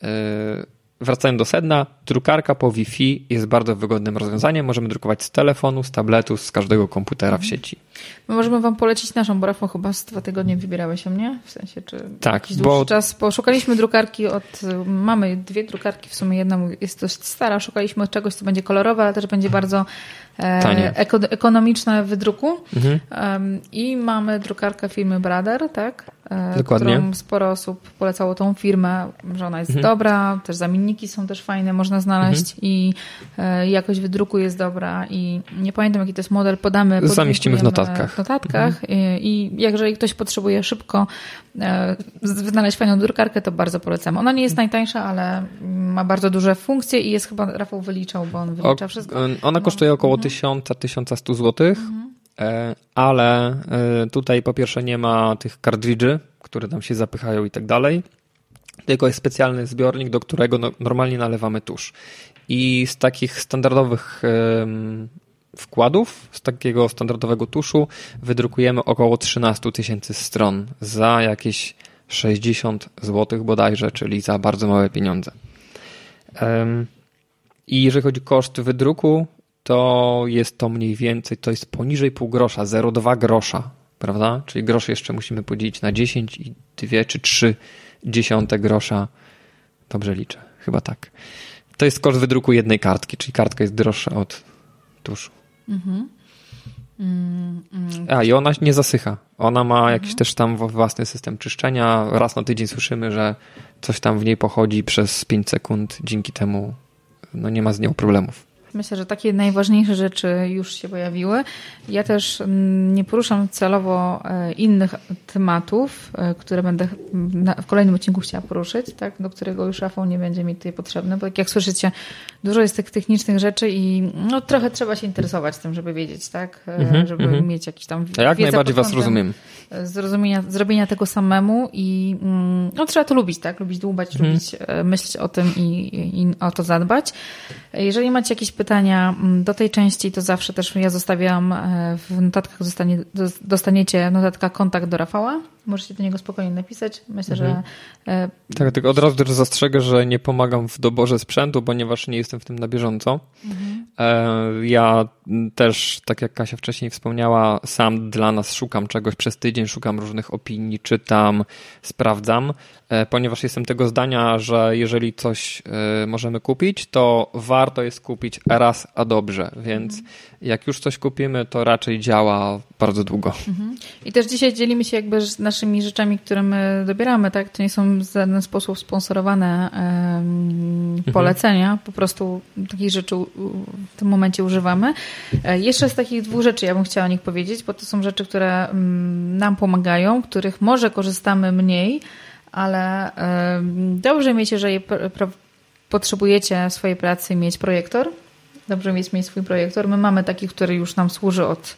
e, wracając do sedna, drukarka po Wi-Fi jest bardzo wygodnym rozwiązaniem. Możemy drukować z telefonu, z tabletu, z każdego komputera w mhm. sieci. My możemy Wam polecić naszą, bo Rafał chyba z dwa tygodnie wybierałeś się mnie? W sensie, czy tak, jakiś bo... czas? Poszukaliśmy drukarki od... Mamy dwie drukarki, w sumie jedna jest dość stara. Szukaliśmy czegoś, co będzie kolorowe, ale też będzie bardzo e, eko, ekonomiczne wydruku. Mhm. Um, I mamy drukarkę firmy Brother, tak? E, Dokładnie. którą sporo osób polecało tą firmę, że ona jest mhm. dobra, też zamienniki są też fajne, można znaleźć mhm. i e, jakość wydruku jest dobra i nie pamiętam jaki to jest model, podamy. Zamieścimy w notatkach. W notatkach mhm. i, i jeżeli ktoś potrzebuje szybko e, znaleźć fajną drukarkę, to bardzo polecam. Ona nie jest najtańsza, ale ma bardzo duże funkcje i jest chyba, Rafał wyliczał, bo on wylicza o, wszystko. Ona kosztuje około 1000-1100 zł. E, ale e, tutaj po pierwsze nie ma tych kartridży, które tam się zapychają i tak dalej, tylko jest specjalny zbiornik, do którego no, normalnie nalewamy tusz. I z takich standardowych wkładów, z takiego standardowego tuszu wydrukujemy około 13 tysięcy stron za jakieś 60 zł bodajże, czyli za bardzo małe pieniądze. I jeżeli chodzi o koszt wydruku, to jest to mniej więcej, to jest poniżej pół grosza, 0,2 grosza, prawda? Czyli grosz jeszcze musimy podzielić na 10 i 2 czy 3 dziesiąte grosza. Dobrze liczę, chyba tak. To jest koszt wydruku jednej kartki, czyli kartka jest droższa od tuszu. Mhm. Mm, mm. A i ona nie zasycha. Ona ma mhm. jakiś też tam własny system czyszczenia. Raz na tydzień słyszymy, że coś tam w niej pochodzi przez 5 sekund. Dzięki temu no nie ma z nią problemów. Myślę, że takie najważniejsze rzeczy już się pojawiły. Ja też mm, nie poruszam celowo e, innych tematów, e, które będę w kolejnym odcinku chciała poruszyć, tak, do którego już Rafał nie będzie mi tutaj potrzebny, bo jak słyszycie, dużo jest tych technicznych rzeczy i no, trochę trzeba się interesować tym, żeby wiedzieć, tak, e, -hmm, żeby mm -hmm. mieć jakiś tam A jak najbardziej was rozumiem. Zrozumienia, zrobienia tego samemu i mm, no, trzeba to lubić, tak, lubić dłubać, -hmm. lubić myśleć o tym i, i o to zadbać. Jeżeli macie jakieś pytania, pytania mm, do tej części, to zawsze też ja zostawiam e, w notatkach, zostanie, dostaniecie notatka kontakt do Rafała. Możecie do niego spokojnie napisać. Myślę, mhm. że. E, tak, tylko od razu też zastrzegę, że nie pomagam w doborze sprzętu, ponieważ nie jestem w tym na bieżąco. Mhm. E, ja też, tak jak Kasia wcześniej wspomniała, sam dla nas szukam czegoś przez tydzień, szukam różnych opinii, czytam, sprawdzam, ponieważ jestem tego zdania, że jeżeli coś możemy kupić, to warto jest kupić raz, a dobrze. Więc mhm. jak już coś kupimy, to raczej działa bardzo długo. Mhm. I też dzisiaj dzielimy się jakby naszymi rzeczami, które my dobieramy, tak? To nie są w żaden sposób sponsorowane um, polecenia, mhm. po prostu takich rzeczy w tym momencie używamy. E, jeszcze z takich dwóch rzeczy ja bym chciała o nich powiedzieć, bo to są rzeczy, które um, nam pomagają, których może korzystamy mniej, ale um, dobrze mieć, jeżeli potrzebujecie w swojej pracy mieć projektor, dobrze mieć, mieć swój projektor. My mamy taki, który już nam służy od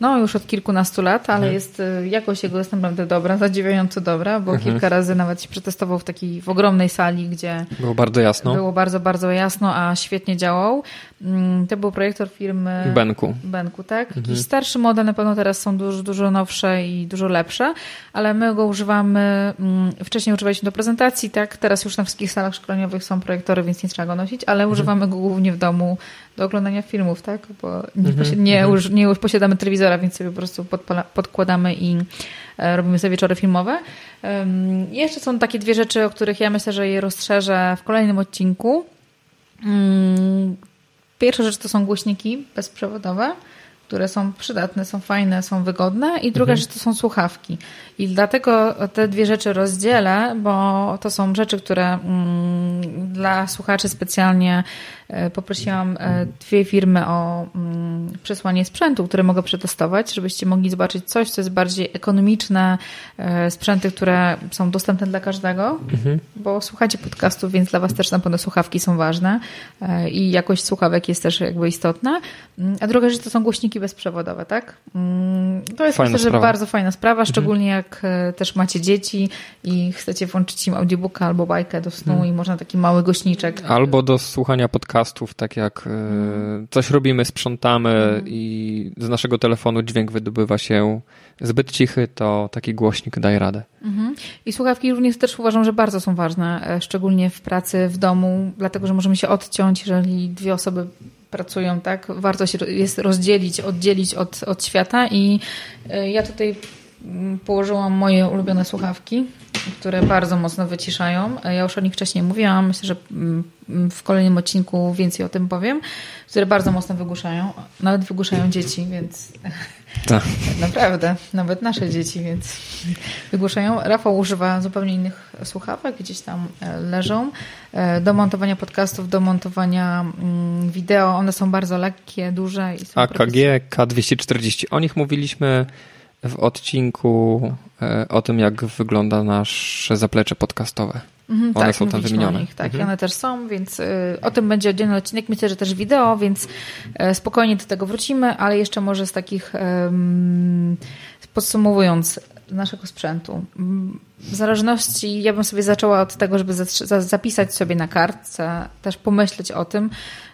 no, już od kilkunastu lat, ale mhm. jest y, jakość jego jest naprawdę dobra, zadziwiająco dobra, bo mhm. kilka razy nawet się przetestował w takiej w ogromnej sali, gdzie było bardzo jasno. Było bardzo, bardzo jasno, a świetnie działał. Mm, to był projektor firmy Benku. Benku, tak? Mhm. Jakiś starszy model, na pewno teraz są dużo, dużo nowsze i dużo lepsze, ale my go używamy, mm, wcześniej używaliśmy do prezentacji, tak? Teraz już na wszystkich salach szkoleniowych są projektory, więc nie trzeba go nosić, ale używamy go głównie w domu do oglądania filmów, tak? Bo nie, mm-hmm. nie, już, nie już posiadamy telewizora, więc sobie po prostu podkładamy i e, robimy sobie wieczory filmowe. Um, jeszcze są takie dwie rzeczy, o których ja myślę, że je rozszerzę w kolejnym odcinku. Um, pierwsza rzecz to są głośniki bezprzewodowe które są przydatne, są fajne, są wygodne i druga mhm. rzecz to są słuchawki. I dlatego te dwie rzeczy rozdzielę, bo to są rzeczy, które mm, dla słuchaczy specjalnie e, poprosiłam e, dwie firmy o mm, przesłanie sprzętu, które mogę przetestować, żebyście mogli zobaczyć coś, co jest bardziej ekonomiczne, e, sprzęty, które są dostępne dla każdego, mhm. bo słuchacie podcastów, więc dla Was też na pewno słuchawki są ważne i jakość słuchawek jest też jakby istotna. Mm, a druga rzecz to są głośniki bezprzewodowe, tak? To jest fajna myślę, że bardzo fajna sprawa, szczególnie mhm. jak e, też macie dzieci i chcecie włączyć im audiobooka albo bajkę do snu hmm. i można taki mały gośniczek. Albo do słuchania podcastów, tak jak hmm. coś robimy, sprzątamy hmm. i z naszego telefonu dźwięk wydobywa się zbyt cichy, to taki głośnik daje radę. Mhm. I słuchawki również też uważam, że bardzo są ważne, e, szczególnie w pracy w domu, dlatego że możemy się odciąć, jeżeli dwie osoby pracują, tak? Warto się jest rozdzielić, oddzielić od, od świata i ja tutaj położyłam moje ulubione słuchawki, które bardzo mocno wyciszają. Ja już o nich wcześniej mówiłam, myślę, że mm, w kolejnym odcinku więcej o tym powiem, które bardzo mocno wygłuszają. Nawet wygłuszają dzieci, więc tak. naprawdę, nawet nasze dzieci, więc wygłuszają. Rafał używa zupełnie innych słuchawek, gdzieś tam e, leżą. E, do montowania podcastów, do montowania mm, wideo. One są bardzo lekkie, duże. I są AKG K240. O nich mówiliśmy w odcinku e, o tym, jak wygląda nasze zaplecze podcastowe. Mhm, one tak, są tam wymienione. Nich, tak, mhm. one też są, więc y, o tym będzie oddzielny odcinek. Myślę, że też wideo, więc y, spokojnie do tego wrócimy, ale jeszcze może z takich y, podsumowując naszego sprzętu. W zależności, ja bym sobie zaczęła od tego, żeby zapisać sobie na kartce, też pomyśleć o tym,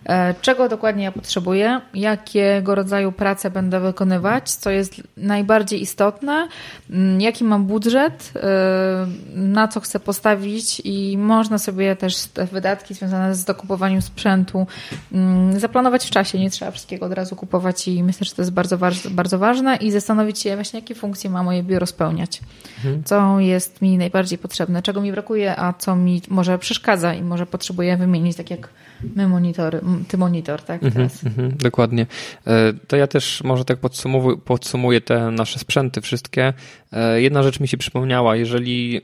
e, czego dokładnie ja potrzebuję, jakiego rodzaju pracę będę wykonywać, co jest najbardziej istotne, mm, jaki mam budżet, e, na co chcę postawić i można sobie też te wydatki związane z dokupowaniem sprzętu mm, zaplanować w czasie, nie trzeba wszystkiego od razu kupować i myślę, że to jest bardzo, bardzo ważne i zastanowić się właśnie, jakie funkcje ma moje biuro spełniać, mhm. co jest jest mi najbardziej potrzebne, czego mi brakuje, a co mi może przeszkadza i może potrzebuję wymienić, tak jak my monitory, ty monitor, tak? Mhm, teraz. Mm -hmm, dokładnie. E, to ja też może tak podsumuję, podsumuję te nasze sprzęty wszystkie. E, jedna rzecz mi się przypomniała, jeżeli e,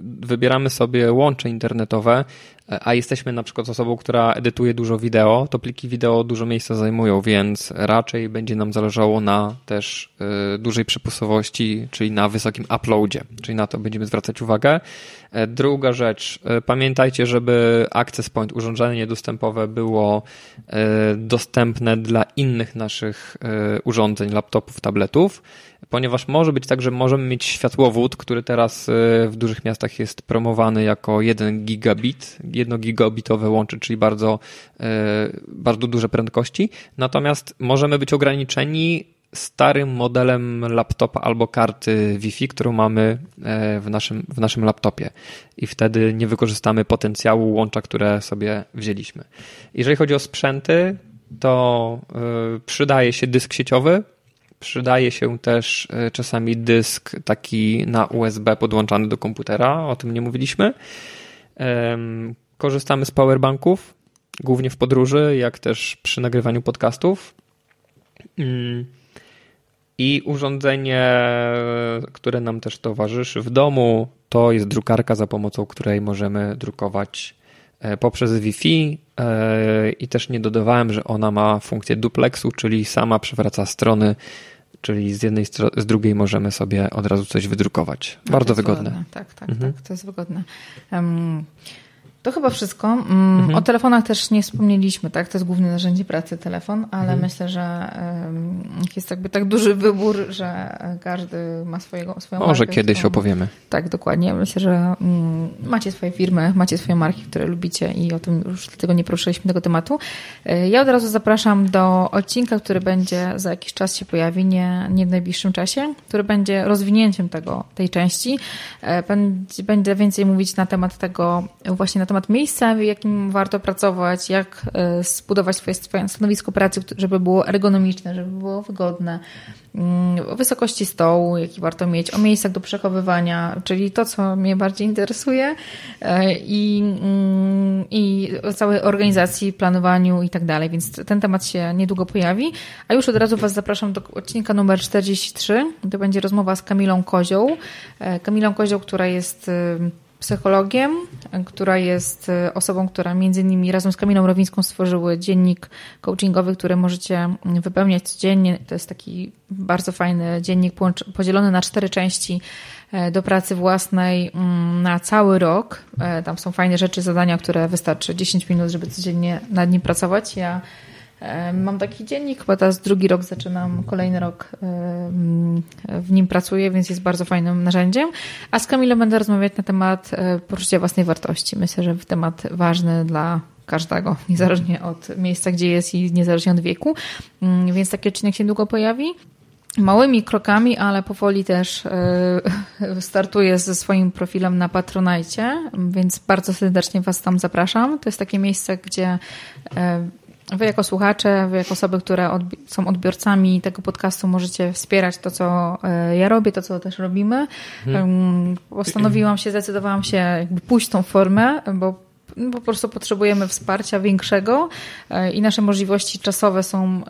wybieramy sobie łącze internetowe, a jesteśmy na przykład osobą, która edytuje dużo wideo, to pliki wideo dużo miejsca zajmują, więc raczej będzie nam zależało na też dużej przepustowości, czyli na wysokim uploadzie, czyli na to będziemy zwracać uwagę. Druga rzecz, pamiętajcie, żeby access point urządzenia niedostępowe było e, dostępne dla innych naszych e, urządzeń, laptopów, tabletów, ponieważ może być tak, że możemy mieć światłowód, który teraz e, w dużych miastach jest promowany jako 1 gigabit, 1 gigabitowe łącze, czyli bardzo, bardzo duże prędkości, natomiast możemy być ograniczeni starym modelem laptopa albo karty Wi-Fi, którą mamy e, w naszym, w naszym laptopie i wtedy nie wykorzystamy potencjału łącza, które sobie wzięliśmy. Jeżeli chodzi o sprzęty, to e, przydaje się dysk sieciowy, przydaje się też e, czasami dysk taki na USB podłączany do komputera, o tym nie mówiliśmy. Korzystamy z powerbanków, głównie w podróży, jak też przy nagrywaniu podcastów. Mm. I urządzenie, które nam też towarzyszy w domu, to jest drukarka, za pomocą której możemy drukować e, poprzez Wi-Fi e, i też nie dodawałem, że ona ma funkcję duplexu, czyli sama przewraca strony, czyli z jednej z drugiej możemy sobie od razu coś wydrukować. No Bardzo wygodne. wygodne. Tak, tak, mhm. tak, to jest wygodne. Um, to chyba wszystko. Mm, mhm. O telefonach też nie wspomnieliśmy, tak? To jest główne narzędzie pracy, telefon, ale mhm. myślę, że jest jakby tak duży wybór, że każdy ma swojego, swoją Może markę, kiedyś opowiemy. Tak, dokładnie. Myślę, że mm, macie swoje firmy, macie swoje marki, które lubicie i o tym już dlatego nie poruszyliśmy tego tematu. E, ja od razu zapraszam do odcinka, który będzie za jakiś czas się pojawi, nie, nie w najbliższym czasie, który będzie rozwinięciem tego, tej części. E, będzie, będę więcej mówić na temat tego, właśnie na temat miejsca, w jakim warto pracować, jak zbudować swoje, stanowisko pracy, żeby było ergonomiczne, żeby było wygodne, mm, o wysokości stołu, jaki warto mieć, o miejscach do przechowywania, czyli to, co mnie bardziej interesuje i, mm, i całej organizacji, planowaniu i tak dalej, więc ten temat się niedługo pojawi, a już od razu Was zapraszam do odcinka numer 43, to będzie rozmowa z Kamilą Kozioł, Kamilą Kozioł, która jest psychologiem, która jest y, osobą, która między innymi razem z Kamilą Rowińską stworzyły dziennik coachingowy, który możecie wypełniać codziennie. To jest taki bardzo fajny dziennik podzielony na cztery części e, do pracy własnej mm, na cały rok. E, tam są fajne rzeczy, zadania, które wystarczy 10 minut, żeby codziennie nad nim pracować. Ja Mam taki dziennik, chyba teraz drugi rok zaczynam, kolejny rok w nim pracuję, więc jest bardzo fajnym narzędziem. A z Kamilą będę rozmawiać na temat e, poczucia własnej wartości. Myślę, że temat ważny dla każdego, niezależnie od miejsca, gdzie jest i niezależnie od wieku. Mm, więc taki odcinek się długo pojawi małymi krokami, ale powoli też e, startuję ze swoim profilem na Patronajcie, więc bardzo serdecznie Was tam zapraszam. To jest takie miejsce, gdzie e, Wy jako słuchacze, wy jako osoby, które odbi są odbiorcami tego podcastu, możecie wspierać to, co e, ja robię, to, co też robimy. Hmm. Postanowiłam się, zdecydowałam się jakby pójść tą formę, bo po prostu potrzebujemy wsparcia większego e, i nasze możliwości czasowe są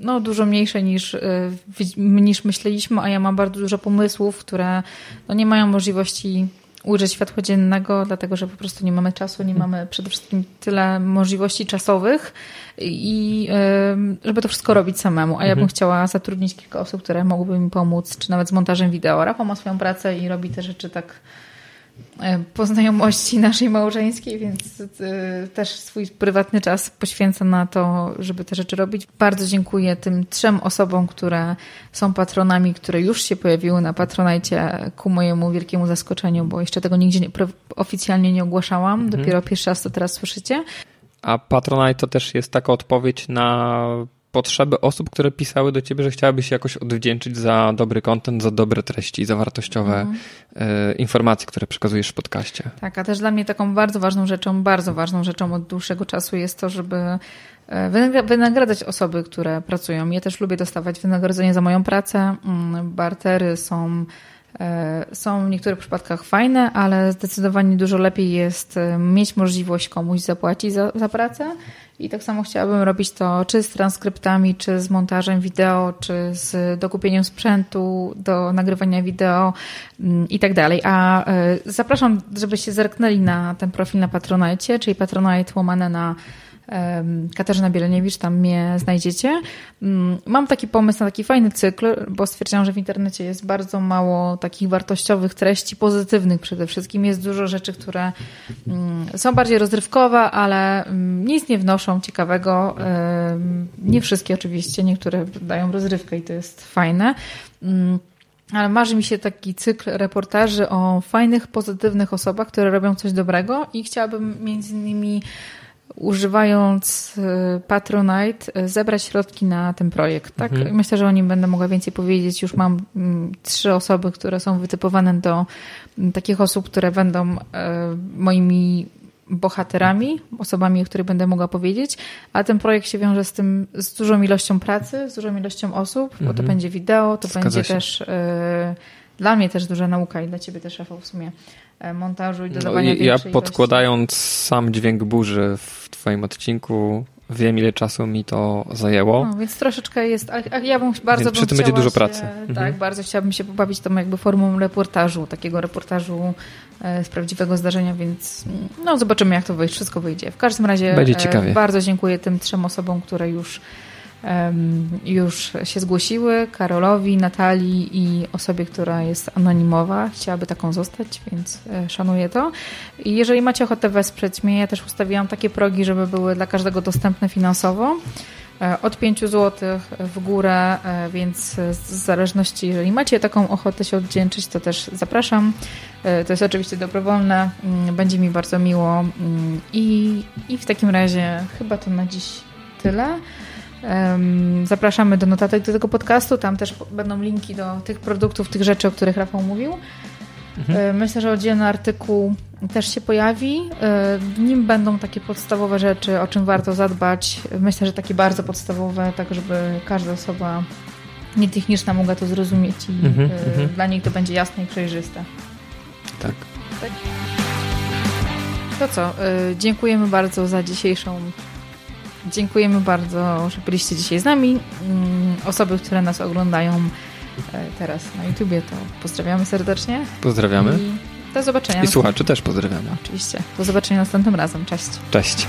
no, dużo mniejsze niż, e, niż myśleliśmy, a ja mam bardzo dużo pomysłów, które no, nie mają możliwości ujrzeć światło dziennego, dlatego że po prostu nie mamy czasu, nie mamy przede wszystkim tyle możliwości czasowych i żeby to wszystko robić samemu. A ja bym mhm. chciała zatrudnić kilka osób, które mogłyby mi pomóc, czy nawet z montażem wideo. Rafał ma swoją pracę i robi te rzeczy tak E, po znajomości naszej małżeńskiej, więc e, też swój prywatny czas poświęcam na to, żeby te rzeczy robić. Bardzo dziękuję tym trzem osobom, które są patronami, które już się pojawiły na Patronajcie ku mojemu wielkiemu zaskoczeniu, bo jeszcze tego nigdzie nie, oficjalnie nie ogłaszałam. Mhm. Dopiero pierwszy raz to teraz słyszycie. A Patronite to też jest taka odpowiedź na potrzeby osób, które pisały do ciebie, że chciałaby się jakoś odwdzięczyć za dobry content, za dobre treści, za wartościowe mhm. E, informacje, które przekazujesz w podcaście. Tak, a też dla mnie taką bardzo ważną rzeczą, bardzo ważną rzeczą od dłuższego czasu jest to, żeby e, wynagradzać osoby, które pracują. Ja też lubię dostawać wynagrodzenie za moją pracę. Mm, bartery są są w niektórych przypadkach fajne, ale zdecydowanie dużo lepiej jest mieć możliwość komuś zapłacić za, za pracę i tak samo chciałabym robić to czy z transkryptami, czy z montażem wideo, czy z dokupieniem sprzętu do nagrywania wideo mm, i tak dalej. A e, zapraszam, żebyście zerknęli na ten profil na Patronite, czyli Patronite łamane na Katarzyna Bieleniewicz, tam mnie znajdziecie. Mm, mam taki pomysł na taki fajny cykl, bo stwierdziłam, że w internecie jest bardzo mało takich wartościowych treści, pozytywnych przede wszystkim. Jest dużo rzeczy, które mm, są bardziej rozrywkowe, ale mm, nic nie wnoszą ciekawego. Nie wszystkie oczywiście, niektóre dają rozrywkę i to jest fajne. Ale marzy mi się taki cykl reportaży o fajnych, pozytywnych osobach, które robią coś dobrego i chciałabym między innymi używając y, Patronite, y, zebrać środki na ten projekt. Tak? Mhm. Myślę, że o nim będę mogła więcej powiedzieć. Już mam mm, trzy osoby, które są wytypowane do mm, takich osób, które będą y, moimi bohaterami, osobami, o których będę mogła powiedzieć, a ten projekt się wiąże z tym, z dużą ilością pracy, z dużą ilością osób, mhm. bo to mhm. będzie wideo, to Zgadza będzie się. też dla mnie też duża nauka i dla ciebie też, Rafał, w sumie montażu i no dodawania no, Ja podkładając ilości. sam dźwięk burzy w twoim odcinku wiem, ile czasu mi to zajęło. No, więc troszeczkę jest, a ja bym bardzo więc przy tym będzie dużo się, pracy. Tak, mhm. bardzo chciałabym się pobawić tą jakby formą reportażu, takiego reportażu e, z prawdziwego zdarzenia, więc no zobaczymy, jak to wyjdzie, wszystko wyjdzie. W każdym razie będzie ciekawie. bardzo dziękuję tym trzem osobom, które już już się zgłosiły, Karolowi, Natalii i osobie, która jest anonimowa, chciałaby taką zostać, więc e, szanuję to. Jeżeli macie ochotę wesprzeć mnie, ja też ustawiłam takie progi, żeby były dla każdego dostępne finansowo. E, od 5 zł w górę, e, więc w zależności, jeżeli macie taką ochotę się oddzięczyć, to też zapraszam. To jest oczywiście dobrowolne, mm, będzie mi bardzo miło mm, i, i w takim razie chyba to na dziś tyle. Zapraszamy do notatek do tego podcastu. Tam też będą linki do tych produktów, tych rzeczy, o których Rafał mówił. Mhm. Myślę, że oddzielny artykuł też się pojawi. W nim będą takie podstawowe rzeczy, o czym warto zadbać. Myślę, że takie bardzo podstawowe, tak żeby każda osoba nietechniczna mogła to zrozumieć i mhm, dla niej to będzie jasne i przejrzyste. Tak. tak. To co, dziękujemy bardzo za dzisiejszą Dziękujemy bardzo, że byliście dzisiaj z nami. Mm, osoby, które nas oglądają e, teraz na YouTubie, to pozdrawiamy serdecznie. Pozdrawiamy. I do zobaczenia. I słuchaczy też pozdrawiamy. Oczywiście. Do zobaczenia następnym razem. Cześć. Cześć.